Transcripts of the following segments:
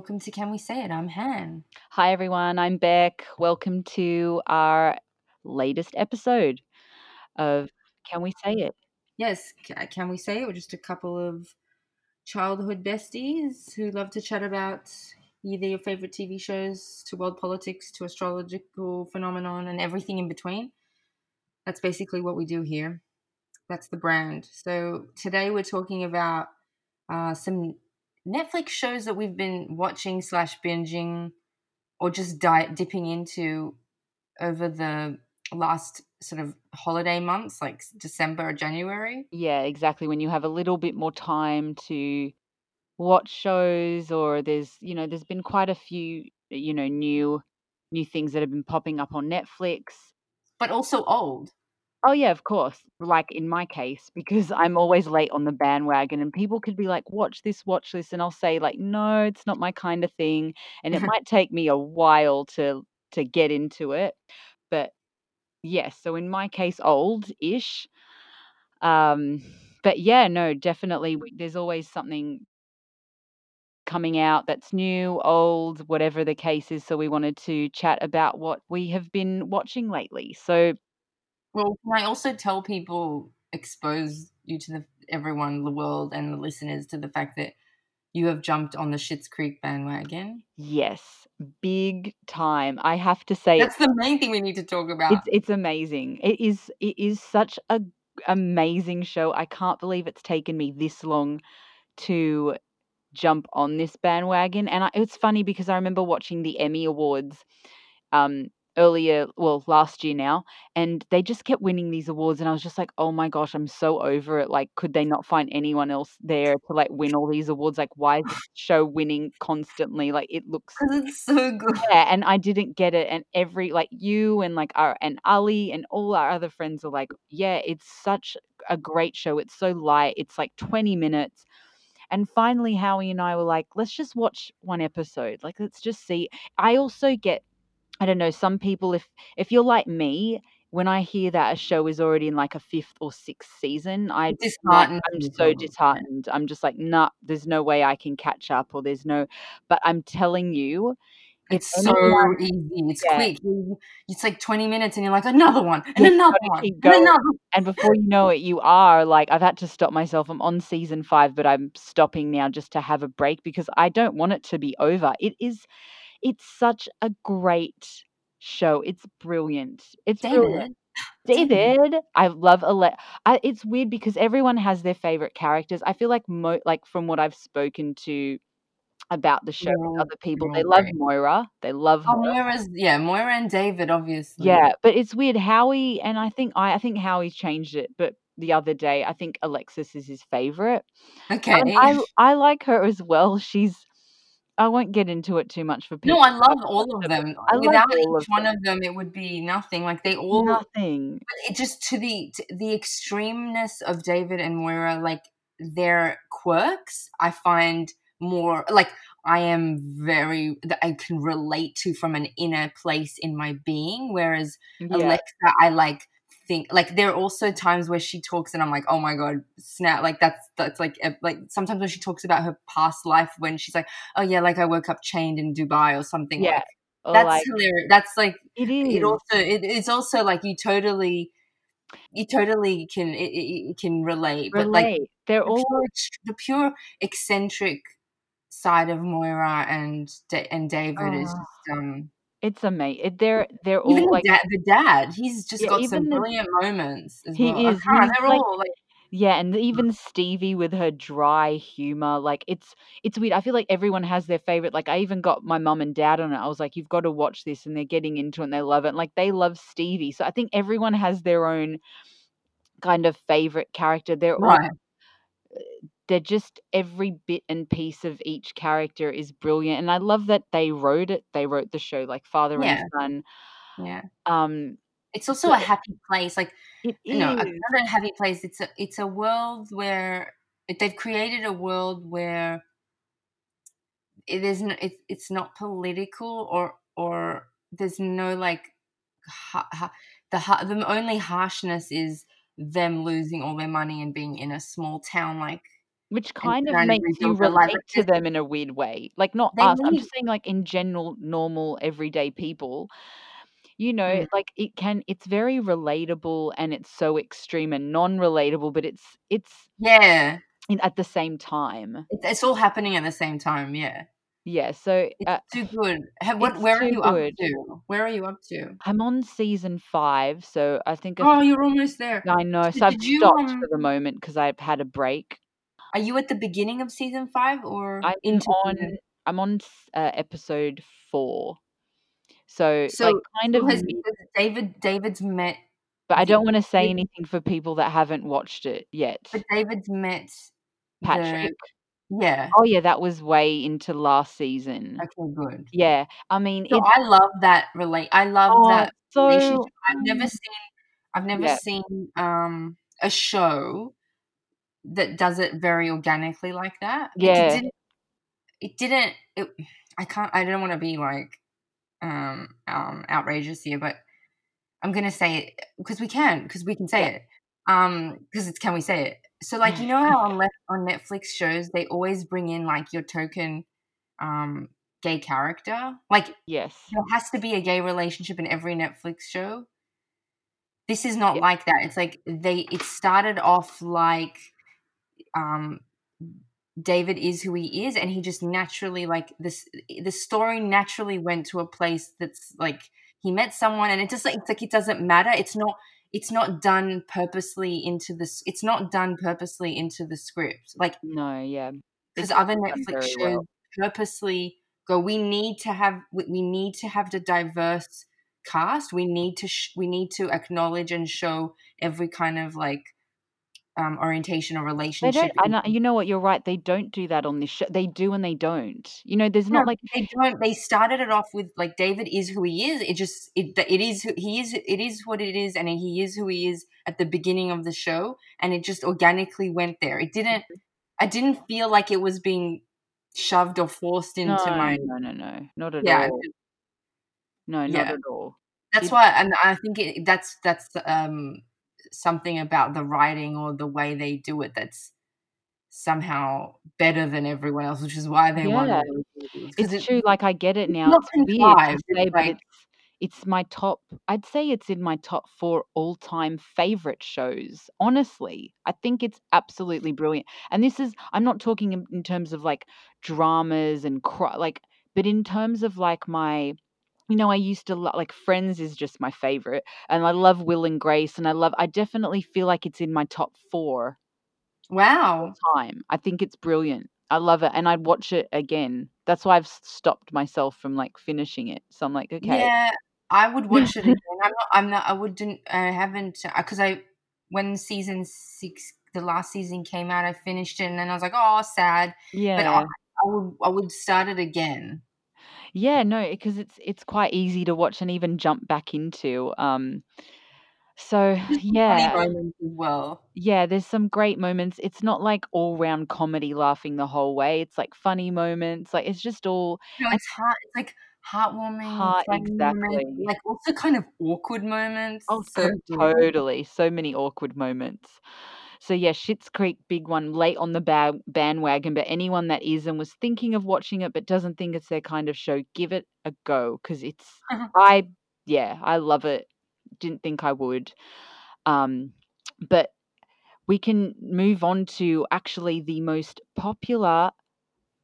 welcome to Can We Say It? I'm Han. Hi everyone, I'm Beck. Welcome to our latest episode of Can We Say It? Yes, Can We Say It? We're just a couple of childhood besties who love to chat about either your favorite TV shows to world politics to astrological phenomenon and everything in between. That's basically what we do here. That's the brand. So today we're talking about uh, some Netflix shows that we've been watching slash binging or just di- dipping into over the last sort of holiday months, like December or January. Yeah, exactly. When you have a little bit more time to watch shows or there's, you know, there's been quite a few, you know, new new things that have been popping up on Netflix. But also old. Oh yeah, of course. Like in my case, because I'm always late on the bandwagon and people could be like, watch this, watch this, and I'll say like, no, it's not my kind of thing. And it might take me a while to to get into it. But yes, so in my case, old-ish. Um, but yeah, no, definitely there's always something coming out that's new, old, whatever the case is. So we wanted to chat about what we have been watching lately. So Well, can I also tell people, expose you to the everyone, the world, and the listeners to the fact that you have jumped on the Schitt's Creek bandwagon? Yes, big time. I have to say That's the main thing we need to talk about. it's it's amazing. It is it is such a amazing show. I can't believe it's taken me this long to jump on this bandwagon. And I, it's funny because I remember watching the Emmy Awards um earlier, well, last year now, and they just kept winning these awards and I was just like, "Oh my gosh, I'm so over it. Like could they not find anyone else there to like win all these awards? Like why is this show winning constantly? Like it looks it's so good. yeah, and I didn't get it. And every like you and like our and Ali and all our other friends are like, yeah, it's such a great show. It's so light. It's like 20 minutes. And finally, Howie and I were like, let's just watch one episode. Like, let's just see. I also get, I don't know, some people, if if you're like me, when I hear that a show is already in like a fifth or sixth season, I disheartened. I'm so disheartened. I'm just like, nah, there's no way I can catch up, or there's no. But I'm telling you, It's so anyone- easy. It's Yeah. quick. It's like 20 minutes and you're like, another one, and You another one, and another and before you know it, you are like, I've had to stop myself. I'm on season five, but I'm stopping now just to have a break because I don't want it to be over. It is, it's such a great show. It's brilliant. It's brilliant. David. David, I love Ale- I, It's weird because everyone has their favorite characters. I feel like mo like from what I've spoken to about the show all- other people, they love great. Moira. They love Oh, her. Moira's, yeah, Moira and David, obviously. Yeah, but it's weird. Howie and I think I I think Howie's changed it, but the other day I think Alexis is his favorite. Okay. And I I like her as well. She's I won't get into it too much for people. no, I love all of them. I love Without each of one them. of them, it would be nothing. Like they all, Nothing. but it just to the to the extremeness of David and Moira, like their quirks, I find more like I am very that I can relate to from an inner place in my being. Whereas Yeah. Alexa, I like think like there are also times where she talks and I'm like, oh my god, snap! Like that's that's like a, like sometimes when she talks about her past life, when she's like, oh yeah, like I woke up chained in Dubai or something. Yeah. Like, Or that's like hilarious. That's like it is. it also it, it's also like you totally you totally can it, it, can relate, but like relate. They're the all pure, the pure eccentric side of Moira and and David is Oh, just um it's amazing. They're they're even all like dad, the dad he's just Yeah, got some the- brilliant moments as He well. Is, they're like- all like Yeah, and mm. even Stevie with her dry humor, like it's it's weird. I feel like everyone has their favorite. Like I even got my mum and dad on it. I was like, "You've got to watch this," and they're getting into it and they love it. And like they love Stevie, so I think everyone has their own kind of favorite character. They're all right. They're just every bit and piece of each character is brilliant, and I love that they wrote it. They wrote the show like father Yeah. and son. Yeah, Um, it's also a happy place. Like you know, is. a- not a happy place. It's a it's a world where they've created a world where it isn't. It, it's not political or or there's no like ha, ha, the ha, the only harshness is them losing all their money and being in a small town like Which kind of makes you rebuild their life. relate to them in a weird way. Like, not They us, I'm just saying, like, in general, normal, everyday people. You know, Mm. like, it can it's very relatable and it's so extreme and non-relatable, but it's it's Yeah, in at the same time. it's, it's all happening at the same time. Yeah, Yeah, so, it's uh too good. Ha- What? Where are you good. up to? Where are you up to? I'm on season 5, so I think Oh, few you're almost there. I know, So so I've you stopped um? for the moment because I've had a break. Are you at the beginning of season five or I'm into on season? I'm on uh, episode 4. So, like, So, kind so of has David David's met but I don't wanna say anything for people that haven't watched it yet. but David's met the Patrick? yeah. Oh, yeah, that was way into last season. Okay, good. Yeah, I mean, So it I love that relate. I love Oh, that so relationship. I've never mm. seen. I've never Yeah. seen um a show that does it very organically like that. It Yeah. didn't. It didn't. It, I can't. I don't want to be like um um outrageous here, but I'm gonna say it because we can because we can say Yeah. it. Um, because it's can we say it? So like you know how on left on Netflix shows they always bring in like your token um gay character. Like Yes. there has to be a gay relationship in every Netflix show. This is not Yeah. like that. It's like they it started off like um David is who he is and he just naturally like this the story naturally went to a place that's like he met someone and it just like it's like it doesn't matter. It's not it's not done purposely into this it's not done purposely into the script. Like No, yeah. because other Netflix shows well. purposely go. We need to have we need to have the diverse cast. We need to sh- we need to acknowledge and show every kind of like um, orientation or They relationship. don't I you know what, you're right, they don't do that on this show. They do and they don't. You know, there's No, not like they don't. They started it off with like David is who he is. It just it it is who he is. It is what it is, and he is who he is at the beginning of the show, and it just organically went there. It didn't. Mm-hmm. I didn't feel like it was being shoved or forced No, into my. no, no, no. Not at Yeah, all. No, not yeah. at all. That's It why, and I think it, that's that's um something about the writing or the way they do it that's somehow better than everyone else, which is why they won Yeah. those It's it, true, like, I get it now. not It's weird to say, It's but like it's it's my top I'd say it's in my top 4 all-time favorite shows, honestly. I think it's absolutely brilliant. And this is I'm not talking in in terms of, like, dramas and cry like, but in terms of, like, my you know, I used to lo like, Friends is just my favorite, and I love Will and Grace, and I love I definitely feel like it's in my top 4 wow. time. I think it's brilliant. I love it, and I'd watch it again. That's why I've stopped myself from, like, finishing it. So I'm like, "Okay." Yeah, I would watch it again. I'm not. I'm not. I wouldn't. I haven't uh, because I when season six, the last season came out, I finished it, and then I was like, oh, sad. Yeah, but I, I would. I would start it again. Yeah, no, because it's it's quite easy to watch and even jump back into, um so, Just some funny yeah. moments as well. Yeah, there's some great moments. It's not, like, all-round comedy laughing the whole way. It's, like, funny moments, like, it's just all No, and it's heart. It's like heartwarming, Heart funny moments, exactly. like also kind of awkward moments. Oh, So good. totally. So many awkward moments. So, yeah, Schitt's Creek, big one, late on the ba bandwagon, but anyone that is and was thinking of watching it but doesn't think it's their kind of show, give it a go because it's I yeah, I love it. Didn't think I would. Um, but we can move on to actually the most popular,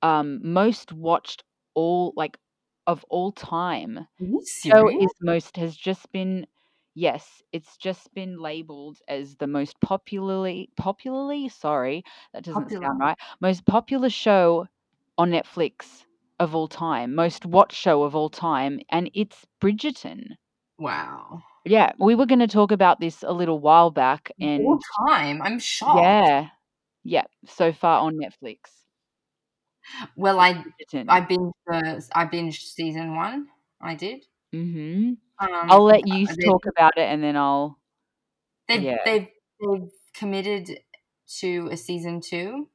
um, most watched all like, of all time. Show is most has just been yes, it's just been labeled as the most popularly popularly? Sorry, that doesn't Popular. sound right. Most popular show on Netflix of all time, most watched show of all time, and it's Bridgerton. Wow. Yeah, we were gonna talk about this a little while back Of all time, I'm shocked. yeah. Yeah, so far on Netflix. Well, I Bridgerton. I binged the I binged season one. I did. Mhm. Um, I'll let you uh, talk about it and then I'll they've yeah. they've they've committed to a season two.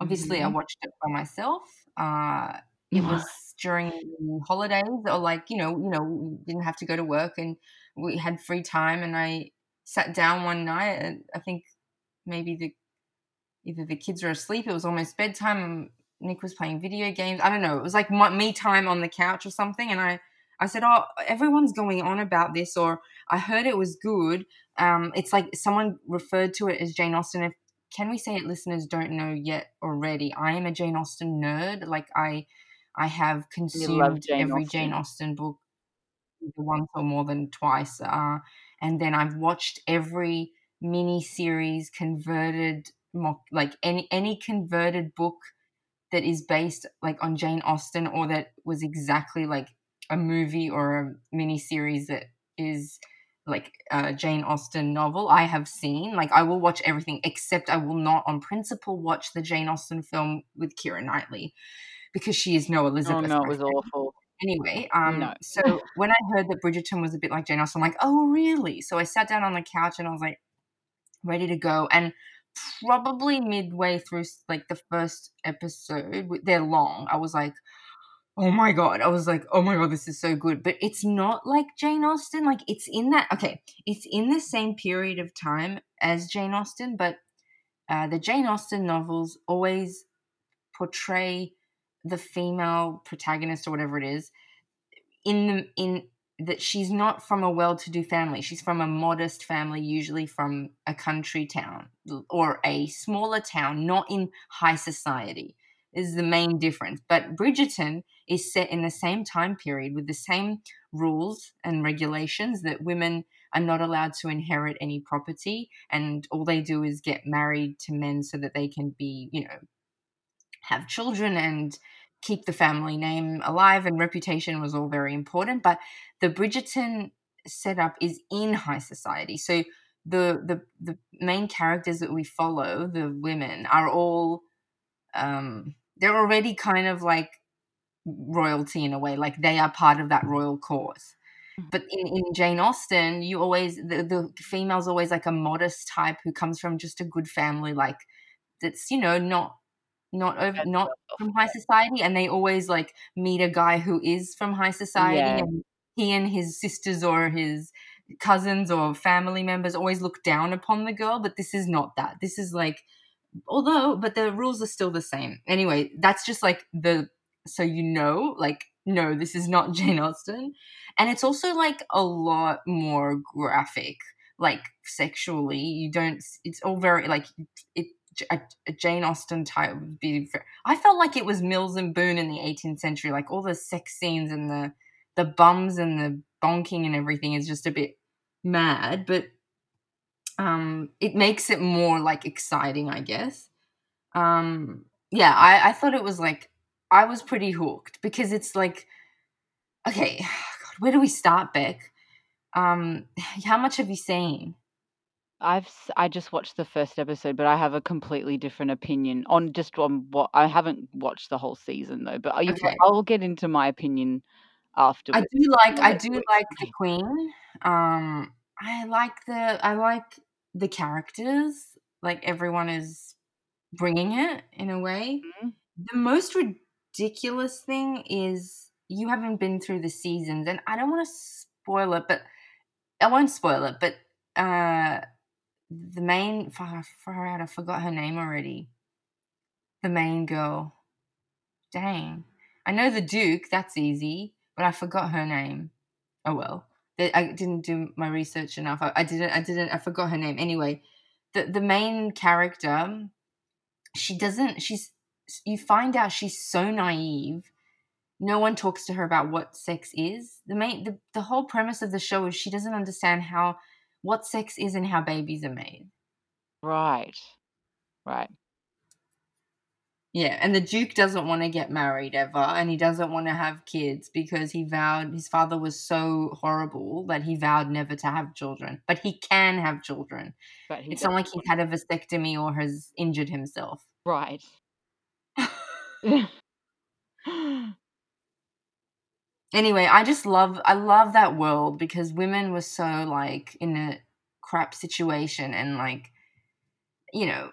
Obviously, I Mhm. watched it by myself. Uh, it was during holidays or like, you know you know, we didn't have to go to work and we had free time and I sat down one night. And I think maybe the either the kids were asleep. It was almost bedtime. Nick was playing video games. I don't know. It was like my, me time on the couch or something. And I, I said, "Oh, everyone's going on about this," or I heard it was good. Um, it's like someone referred to it as Jane Austen. If can we say it, listeners don't know yet already? I am a Jane Austen nerd. Like I, I have consumed Jane every Austen. Jane Austen book once or more than twice. Uh, and then I've watched every mini series converted mock like any any converted book that is based like on Jane Austen or that was exactly like a movie or a mini series that is like a Jane Austen novel I have seen. Like I will watch everything except I will not on principle watch the Jane Austen film with Keira Knightley because she is no Elizabeth. Oh Elizabeth. no, it was awful. Anyway, um, No. so when I heard that Bridgerton was a bit like Jane Austen, I'm like, oh really? So I sat down on the couch and I was like, ready to go. And probably midway through like the first episode, they're long. I was like, oh my god! I was like, oh my god, this is so good. But it's not like Jane Austen. Like it's in that okay, it's in the same period of time as Jane Austen, but uh, the Jane Austen novels always portray the female protagonist or whatever it is in the in that she's not from a well-to-do family she's from a modest family usually from a country town or a smaller town not in high society is the main difference but bridgerton is set in the same time period with the same rules and regulations that women are not allowed to inherit any property and all they do is get married to men so that they can be you know have children and keep the family name alive and reputation was all very important. But the bridgerton setup is in high society. So the the the main characters that we follow the women are all um they're already kind of like royalty in a way like they are part of that royal court mm. but in, in jane austen you always the, the female's always like a modest type who comes from just a good family like that's you know not not over not from high society and they always like meet a guy who is from high society Yeah. and he and his sisters or his cousins or family members always look down upon the girl but this is not that. This is like although but the rules are still the same. Anyway that's just like the so you know like no this is not jane austen and it's also like a lot more graphic like sexually you don't it's all very like it a, a Jane Austen type would be. ver- I felt like it was Mills and Boon in the 18th century. Like all the sex scenes and the the bums and the bonking and everything is just a bit mad, but um, it makes it more like exciting, I guess. Um, yeah, I, I thought it was like I was pretty hooked because it's like, okay, God, where do we start, Beck? Um, how much have you seen? I've I just watched the first episode, but I have a completely different opinion on just on what I haven't watched the whole season though. But I, Okay. I'll get into my opinion afterwards. I do like I do like the. Queen. Um I like the I like the characters. Like everyone is bringing it in a way. Mhm. The most ridiculous thing is you haven't been through the seasons and I don't want to spoil it, but I won't spoil it, but uh the main far, far out I forgot her name already. The main girl. Dang. I know the Duke, that's easy, but I forgot her name. Oh well. I didn't do my research enough. I, I didn't I didn't I forgot her name. Anyway, the the main character, she doesn't she's you find out she's so naive. No one talks to her about what sex is. The main the, the whole premise of the show is she doesn't understand how what sex is and how babies are made. Right. Right. Yeah, and the Duke doesn't want to get married ever, and he doesn't want to have kids because he vowed his father was so horrible that he vowed never to have children. But he can have children. But he It's not like he's had a vasectomy or has injured himself. right. anyway, I just love I love that world because women were so like in a crap situation and like you know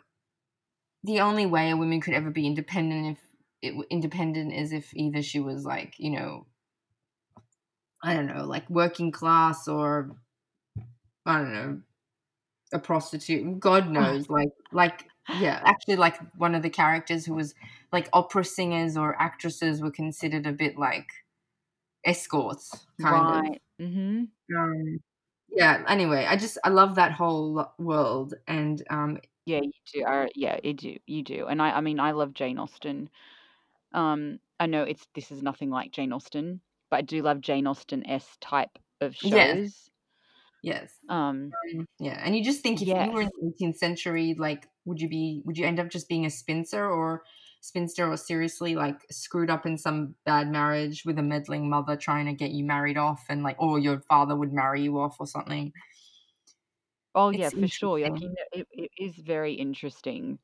the only way a woman could ever be independent if it independent is if either she was like you know I don't know like working class or I don't know a prostitute. God knows, like like yeah, actually like one of the characters who was like opera singers or actresses were considered a bit like escorts kind right. Mm-hmm. of. Um, yeah. Anyway, I just I love that whole world, and um, Yeah, you do. Uh, yeah, you do. You do. And I, I mean, I love Jane Austen. Um, I know it's this is nothing like Jane Austen, but I do love Jane Austen s type of shows. yes, Um, Um, yeah. And you just think if yes. you were in the 18th century, like, would you be would you end up just being a spinster or spinster or seriously like screwed up in some bad marriage with a meddling mother trying to get you married off and like or your father would marry you off or something Oh yeah, for sure. Like you know, it, it is very interesting.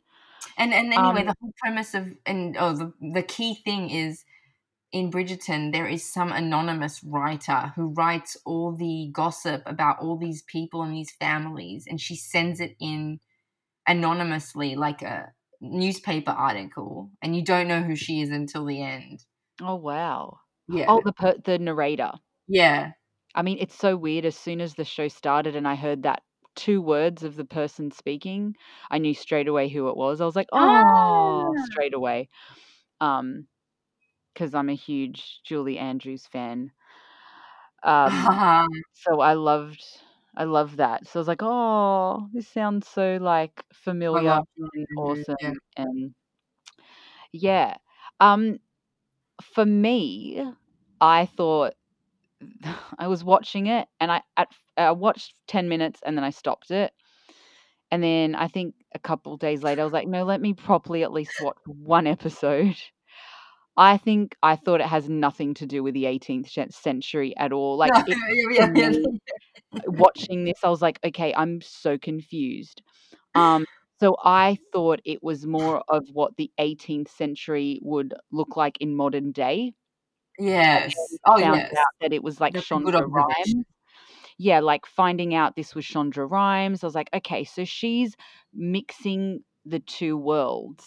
and and anyway Um, the whole premise of and oh the, the key thing is in bridgerton there is some anonymous writer who writes all the gossip about all these people and these families and she sends it in anonymously like a newspaper article and you don't know who she is until the end oh wow. yeah Oh, the per- the narrator. yeah I mean, it's so weird. As soon as the show started and I heard that two words of the person speaking, I knew straight away who it was. I was like, oh, ah straight away. Um, because I'm a huge Julie Andrews fan. Um, so I loved I loved that. So I was like, oh, this sounds so like familiar and Andrews, yeah awesome and yeah. Um, for me, I thought I was watching it and I at I watched 10 minutes and then I stopped it. And then I think a couple days later I was like, no, let me properly at least watch one episode. I think I thought it has nothing to do with the 18th century at all. Like no, it yeah, yeah, me, watching this, I was like, okay, I'm so confused. Um, so I thought it was more of what the 18th century would look like in modern day. Yes oh found yes out that it was like that's Shonda Rhimes. Yeah, like finding out this was Shonda Rhimes. I was like, okay, so she's mixing the two worlds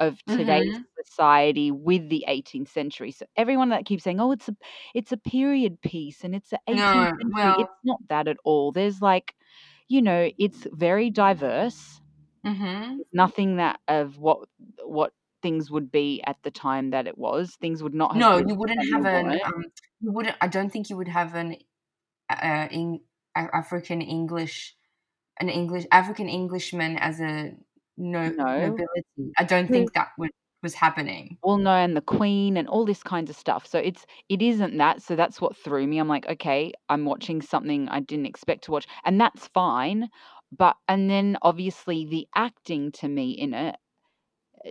of today's hmm society with the 18th century. So everyone that keeps saying, "Oh, it's a it's a period piece and it's the 18th no century," well it's not that at all. There's like, you know, it's very diverse. hmm nothing that of what what things would be at the time that it was. Things would not have No, been you wouldn't have an um you wouldn't I don't think you would have an uh in African English an English African Englishman as a no No, nobility. I don't think that would was happening. well, no, and the Queen and all this kinds of stuff. So it's it isn't that. So that's what threw me. I'm like, okay, I'm watching something I didn't expect to watch, and that's fine. But and then obviously the acting to me in it,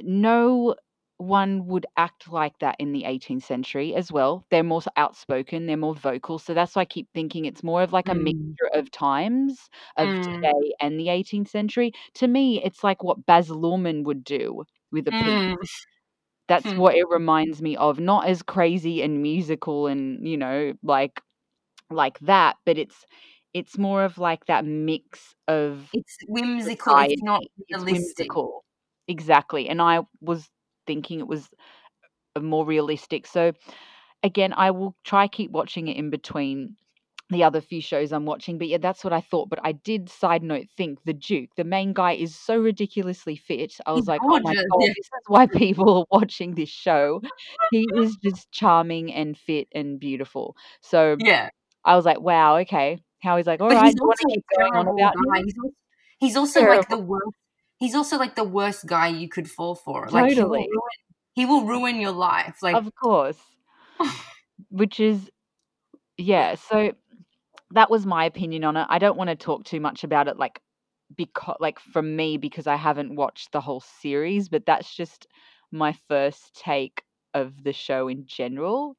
no one would act like that in the 18th century as well. They're more outspoken, they're more vocal. So that's why I keep thinking it's more of like a Mm, mixture of times of mm, today and the 18th century. To me, it's like what Baz Luhrmann would do with a piece. mm, That's hmm. what it reminds me of. Not as crazy and musical and, you know, like like that, but it's it's more of like that mix of It's whimsical, it's not society. It's realistic. whimsical. Exactly. And I was thinking it was uh, more realistic. So again, I will try keep watching it in between the other few shows I'm watching. But yeah, that's what I thought. But I did side note think the Duke, the main guy, is so ridiculously fit. I He's was like, oh my god, this is why people are watching this show. He is just charming and fit and beautiful. So Yeah. I was like, wow, okay. How he's like, all But right, he's do you want to also going on about him? He's also, like the worst. He's also like the worst guy you could fall for. Like he will Totally. ruin. He will ruin your life. Like Of course. Which is yeah, so that was my opinion on it. I don't want to talk too much about it like because like from me because I haven't watched the whole series, but that's just my first take of the show in general.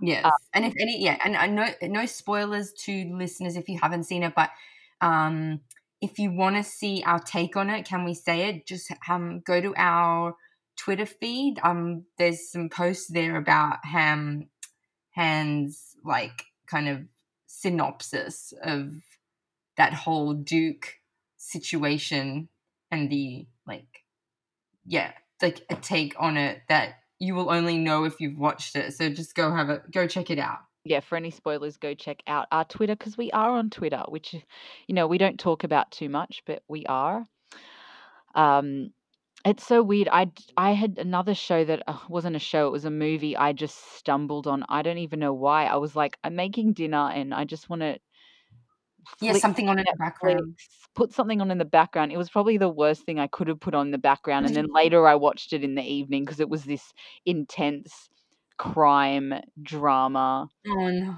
yes, Um, and if any, yeah, and I know no spoilers to listeners if you haven't seen it, but um, if you want to see our take on it, can we say it? Just um, go to our Twitter feed. Um, there's some posts there about Ham Han's like kind of synopsis of that whole Duke situation and the like yeah, like a take on it that you will only know if you've watched it. So just go have it go check it out. Yeah, for any spoilers, go check out our Twitter because we are on Twitter, which you know we don't talk about too much, but we are. Um, it's so weird. I I had another show that uh, wasn't a show; it was a movie. I just stumbled on. I don't even know why. I was like, I'm making dinner, and I just want to Yeah, something on in the background. put something on in the background. It was probably the worst thing I could have put on in the background. And then later I watched it in the evening because it was this intense crime drama Oh no.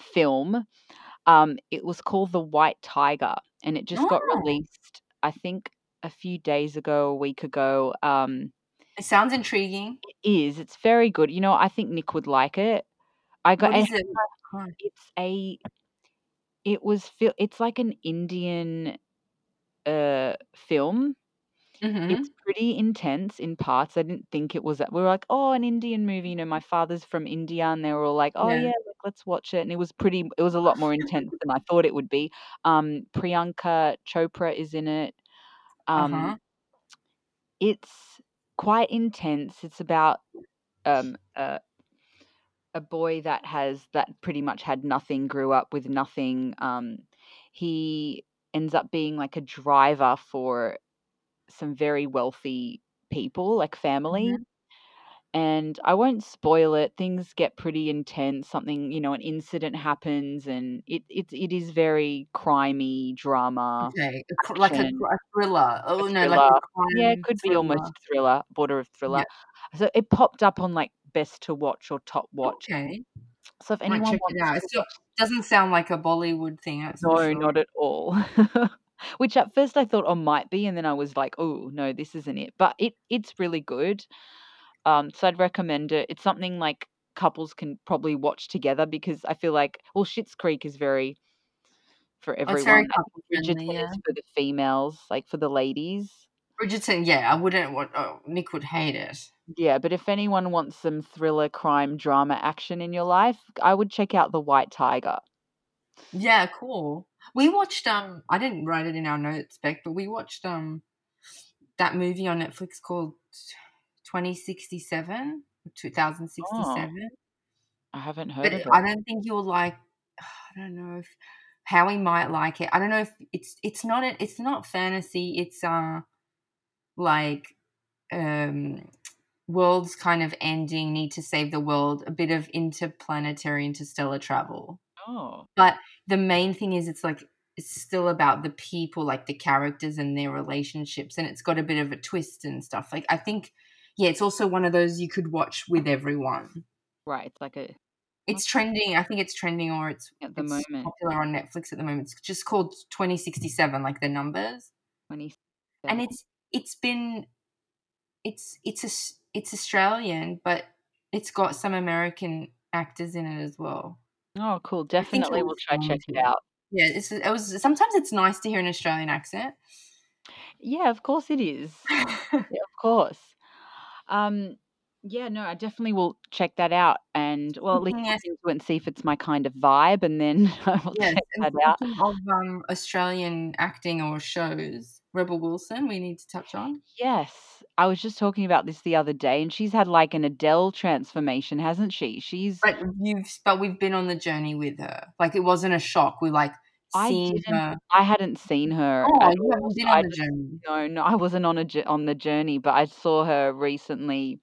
film. Um, it was called The White Tiger, and it just got Oh, released, I think, a few days ago, a week ago. Um, it sounds intriguing. it is. It's very good. You know, I think Nick would like it. I got. It it's a. It was. It's like an Indian uh film. Mm-hmm. It's pretty intense in parts. I didn't think it was that. We were like, oh, an Indian movie. You know, my father's from India, and they were all like, oh Yeah. yeah, like, let's watch it. And it was pretty. It was a lot more intense than I thought it would be. Um, Priyanka Chopra is in it. Um, Uh-huh. it's quite intense. It's about um a a boy that has that pretty much had nothing, grew up with nothing. Um, he ends up being like a driver for some very wealthy people, like family. Mm-hmm. And I won't spoil it. Things get pretty intense. Something, you know, an incident happens, and it it it is very crimey drama Okay. A cr- like a, action, a thriller. a Oh no, like a thriller. Yeah, it crime could be almost thriller, border of Yeah. thriller. So it popped up on like best to watch or top watch. Okay. So if Might anyone check it wants out. to It still watch, doesn't sound like a Bollywood thing, that's for no, sure. not at all. Which at first I thought I might be, and then I was like, oh no, this isn't it. But it it's really good. Um, so I'd recommend it. It's something like couples can probably watch together because I feel like well, Schitt's Creek is very for Oh, it's very everyone. Friendly, Bridgerton yeah. is for the females, like for the ladies. Bridgerton, yeah, I wouldn't want. Oh, Nick would hate it. Yeah, but if anyone wants some thriller, crime, drama, action in your life, I would check out The White Tiger. Yeah, cool. We watched um I didn't write it in our notes back, but we watched um that movie on Netflix called 2067 Oh, 2067. I haven't heard But of it. I don't think you'll like I don't know if Howie might like it. I don't know if it's it's not a, it's not fantasy, it's uh like um world's kind of ending, need to save the world, a bit of interplanetary interstellar travel. Oh, But the main thing is it's like it's still about the people, like the characters and their relationships, and it's got a bit of a twist and stuff. Like I think, yeah, it's also one of those you could watch with everyone. right. It's like a It's trending. I think it's trending, or it's at the it's moment popular on Netflix at the moment. It's just called Twenty Sixty Seven, like the numbers, twenty and it's it's been it's it's a it's Australian, but it's got some American actors in it as well. Oh, cool. I think it Definitely, we'll try check it out. Yeah, it's it was sometimes it's nice to hear an Australian accent. Yeah, of course it is. Yeah, of course. Um, yeah, no, I definitely will check that out, and well, at least Speaking look of, into it and see if it's my kind of vibe, and then I will yes, check that out. of um, Australian acting or shows, Rebel Wilson, we need to touch on. Yes, I was just talking about this the other day, and she's had like an Adele transformation, hasn't she? She's But you've but we've been on the journey with her. Like it wasn't a shock. We like I didn't her. I hadn't seen her Oh, you haven't been on the journey. no, no, I wasn't on a on the journey, but I saw her recently.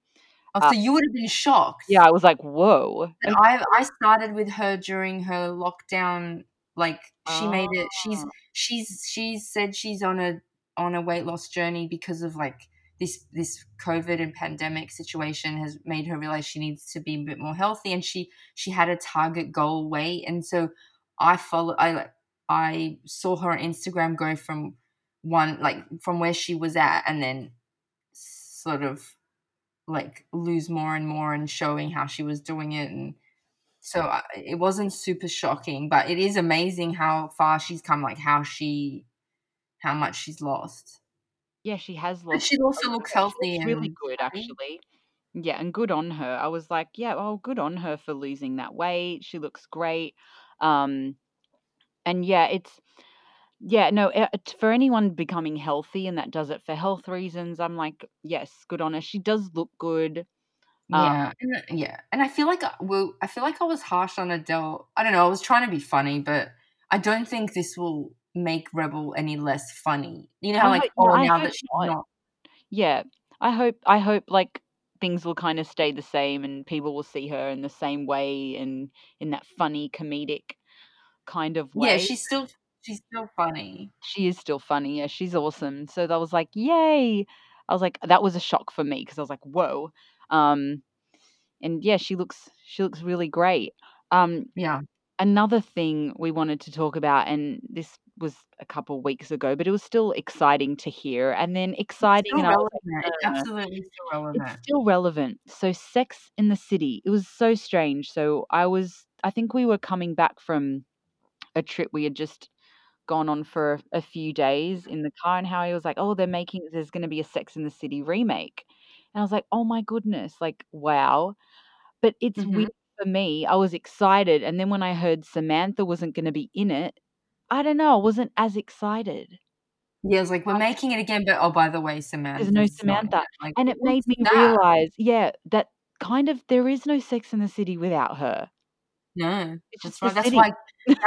Oh, Uh, so you would have been shocked. yeah, I was like, whoa. Okay. I I started with her during her lockdown. Like she made it. She's Ah, she's she's said she's on a on a weight loss journey because of like this this COVID and pandemic situation has made her realize she needs to be a bit more healthy, and she she had a target goal weight, and so I follow I I saw her on Instagram go from one like from where she was at, and then sort of like lose more and more and showing how she was doing it. And so I- it wasn't super shocking but it is amazing how far she's come like how she how much she's lost yeah, she has but lost she also looks healthy really good, actually. Yeah, and good on her. I was like, yeah, oh, good on her for losing that weight. She looks great. Um, and yeah, it's yeah, no, uh, t- for anyone becoming healthy and that does it for health reasons, I'm like, yes, good on her. She does look good. Um, Yeah, and, uh, yeah, and I feel like I- well, I feel like I was harsh on Adele. I don't know. I was trying to be funny, but I don't think this will make Rebel any less funny. You know how like hope- yeah, oh I now that she's not. not. yeah, I hope I hope like things will kind of stay the same and people will see her in the same way and in that funny comedic kind of way. Yeah, she's still she's still funny. she is still funny. Yeah, she's awesome. So that was like, yay. I was like, that was a shock for me because I was like, whoa. Um, and yeah, she looks she looks really great. Um, Yeah, another thing we wanted to talk about, and this was a couple weeks ago, but it was still exciting to hear, and then exciting, and relevant. like, It's "Uh, absolutely still relevant. it's still relevant. So, Sex in the City. It was so strange. So, I was, I think we were coming back from a trip we had just gone on for a few days in the car, and Howie was like, "Oh, they're making, there's going to be a Sex in the City remake," and I was like, "Oh my goodness, like wow!" But it's Mhm. weird for me. I was excited, and then when I heard Samantha wasn't going to be in it, I don't know. I wasn't as excited. Yeah, it's like we're making it again, but oh, by the way, Samantha. There's no Samantha. Like, And it made me that? realize, yeah, that kind of there is no Sex in the City without her. No, It's that's just right. That's why.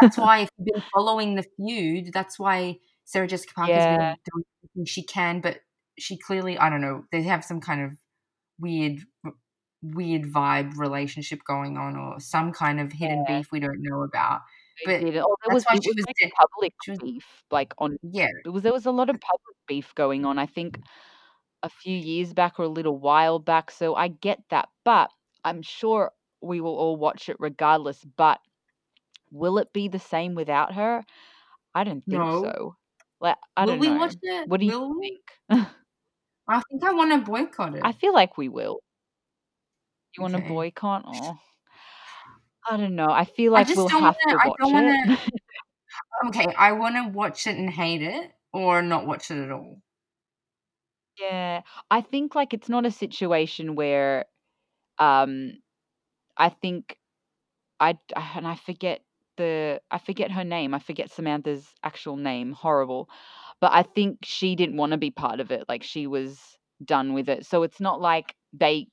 That's why if you've been following the feud, that's why Sarah Jessica Parker's Yeah. been doing everything she can, but she clearly, I don't know, they have some kind of weird, weird vibe relationship going on, or some kind of hidden Yeah. beef we don't know about. But did it. Oh, there was why it was was public was, beef, like on yeah, it was there was a lot of public beef going on. I think a few years back or a little while back. So I get that, but I'm sure we will all watch it regardless. But will it be the same without her? I don't think no. so. Like I Will don't we know. watch it? What do you Will we? think? I think I want to boycott it. I feel like we will. You want to boycott? Oh, I don't know. I feel I like just we'll don't have want to to. I watch don't want it. to. Okay, I want to watch it and hate it, or not watch it at all. Yeah, I think like it's not a situation where um I think I and I forget the I forget her name. I forget Samantha's actual name. Horrible. But I think she didn't want to be part of it. Like she was done with it. So it's not like they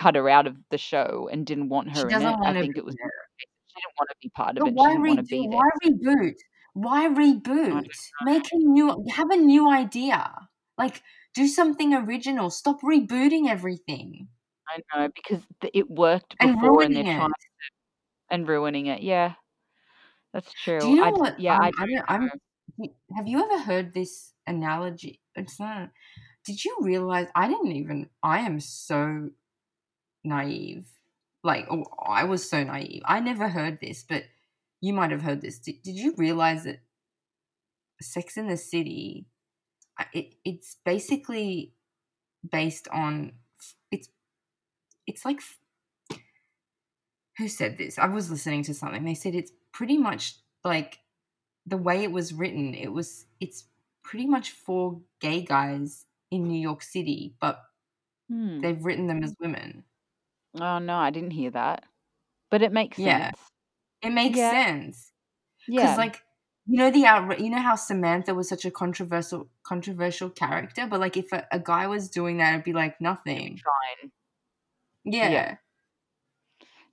cut her out of the show and didn't want She her in doesn't it. I think it was there. she didn't want to be part of But it. She why didn't want to redo? Why reboot? Why reboot? Make a new. Have a new idea. Like do something original. Stop rebooting everything I know because it worked before and they're ruining trying it. and ruining it. Yeah, that's true. Do you know I what? yeah, Um, I I don't don't. I'm. Have you ever heard this analogy? It's not. Did you realize? I didn't even. I am so naive. Like, oh, I was so naive. I never heard this, but you might have heard this. Did, did you realize that Sex in the City? It it's basically based on. It's it's like. Who said this? I was listening to something. They said it's pretty much like the way it was written. It was it's pretty much for gay guys in New York City, but Hmm. they've written them as women. Oh no, I didn't hear that. But it makes Yeah, sense. it makes sense. Yeah. sense because Yeah. like you know the outra- you know how Samantha was such a controversial controversial character, but like if a, a guy was doing that, it'd be like nothing. fine. Yeah, Yeah.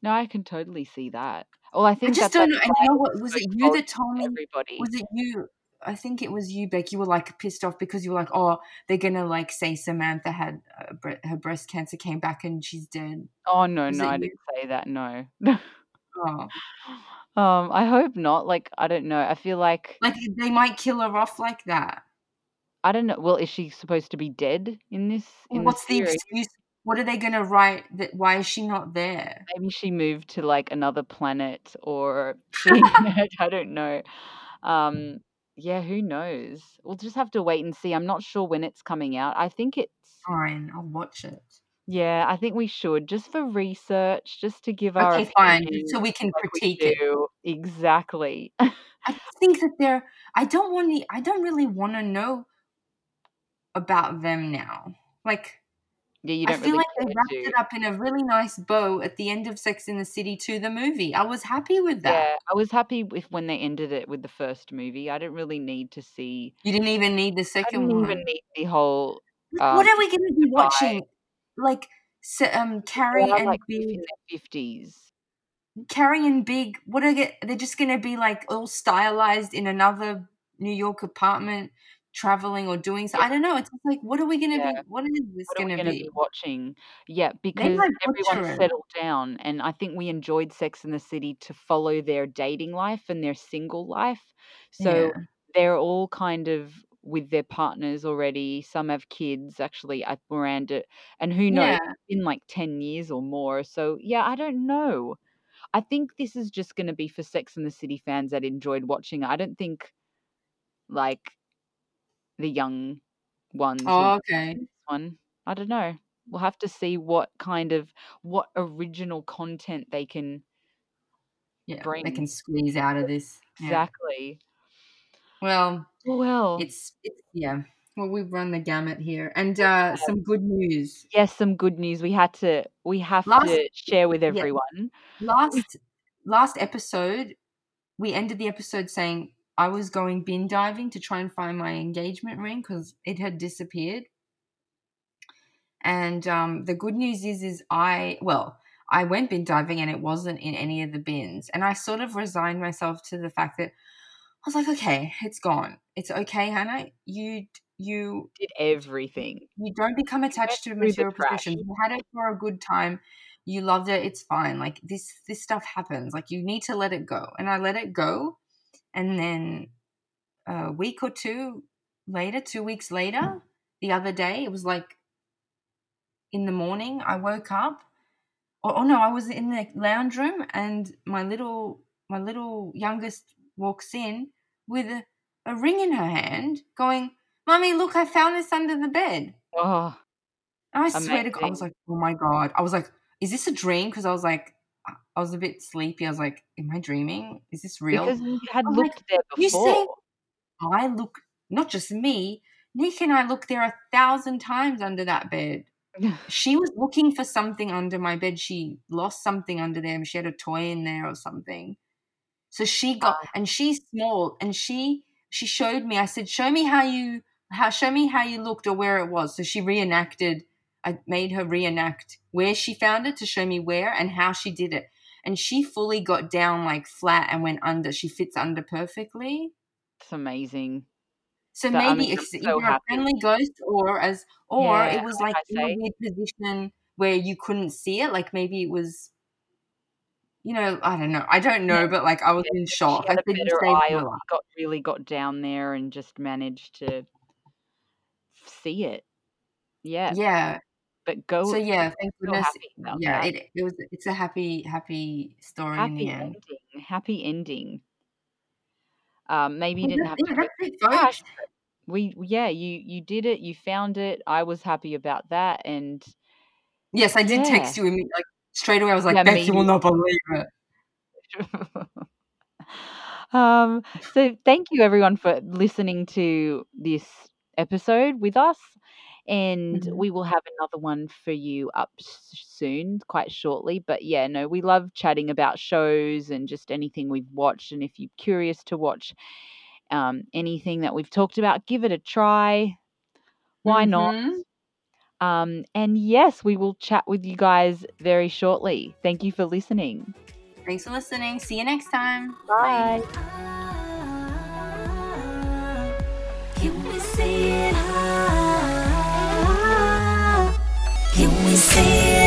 No, I can totally see that. Well, I think I think just don't know. And you know what? Was it you that told me? everybody. Was it you? I think it was you, Beck. You were like pissed off because you were like, "Oh, they're gonna like say Samantha had uh, bre- her breast cancer came back and she's dead." Oh no, Was no, I you? didn't say that. No. Oh, um, I hope not. Like, I don't know. I feel like like they might kill her off like that. I don't know. Well, is she supposed to be dead in this in what's the series? excuse? What are they gonna write? That why is she not there? Maybe she moved to like another planet or she I don't know. Um yeah, who knows? We'll just have to wait and see. I'm not sure when it's coming out. I think it's Fine, I'll watch it. yeah, I think we should just for research, just to give our Okay, fine, so we can like we critique it. Exactly. I think that they're. I don't want to. I don't really want to know about them now. Like. Yeah, you I don't feel really like they wrapped to. it up in a really nice bow at the end of Sex in the City to the movie. I was happy with that. Yeah, I was happy with when they ended it with the first movie. I didn't really need to see You didn't even need the I second didn't one. even need the whole Like, what um are we going to be watching? Like So, um, Carrie and like, Big, 50s. Carrie and Big, what are they? They're just gonna be like all stylized in another New York apartment, traveling or doing so. Yeah. I don't know. It's just like, what are we gonna Yeah. be? What is this What are we gonna gonna be? be watching? Yeah, because might everyone's butcher it. settled down, and I think we enjoyed Sex and the City to follow their dating life and their single life. So Yeah. they're all kind of with their partners already. Some have kids, actually, at Miranda, and who knows? Been like 10 years or more. So yeah, I don't know. I think this is just gonna be for Sex and the City fans that enjoyed watching. I don't think like the young ones Oh, okay. one. I don't know. We'll have to see what kind of what original content they can Yeah, bring. they can squeeze out of this. Yeah. Exactly. Well, Oh, well. it's it's yeah. Well, we've run the gamut here, and uh, some good news. Yes, some good news. We had to we have Last to share with yeah, everyone. last last episode, we ended the episode saying I was going bin diving to try and find my engagement ring because it had disappeared. And um, the good news is, is I well, I went bin diving and it wasn't in any of the bins, and I sort of resigned myself to the fact that I was like, okay, it's gone. It's okay, Hannah. You you Did everything. you don't become attached to material possessions. You had it for a good time. You loved it. It's fine. Like this this stuff happens. Like you need to let it go. And I let it go. And then a week or two later, two weeks later, hmm. the other day, it was like in the morning, I woke up. Or oh no, I was in the lounge room and my little my little youngest walks in with a, a ring in her hand, going, Mummy, look, I found this under the bed. Oh, And I swear to God, I was like, oh my God. I was like, is this a dream? Because I was like, I was a bit sleepy. I was like, am I dreaming? Is this real? Because you had I'm like, looked there before. you say. I look, not just me, Nick and I looked there a thousand times under that bed. She was looking for something under my bed. She lost something under there. She had a toy in there or something. So she got, and she's small, and she she showed me. I said, "Show me how you how show me how you looked or where it was." So she reenacted. I made her reenact where she found it to show me where and how she did it. And she fully got down like flat and went under. She fits under perfectly. it's amazing. So I maybe it's so either a friendly ghost or as or Yeah, it was like in a weird position where you couldn't see it. Like maybe it was, you know, I don't know. I don't Yeah, know, but like I was yeah. in shock. I had a said, "You better eye my or life." she got really got down there and just managed to see it. Yeah. Yeah. But So go yeah, thank so goodness. Yeah, that. it it was. It's a happy happy story in the Happy end. ending. Happy ending. Um, maybe you didn't have yeah, to that's it, the cash, folks. but we yeah, you you did it. You found it. I was happy about that, and Yes, I did yeah, text you imme- like straight away. I was yeah, like, Beth, you will not believe it. um, so thank you everyone for listening to this episode with us, and Mhm. we will have another one for you up soon, quite shortly. But yeah, no, we love chatting about shows and just anything we've watched. And if you're curious to watch um, anything that we've talked about, give it a try. Why not? Mhm. Um, and yes, we will chat with you guys very shortly. Thank you for listening. Thanks for listening. See you next time. Bye. Bye. See it?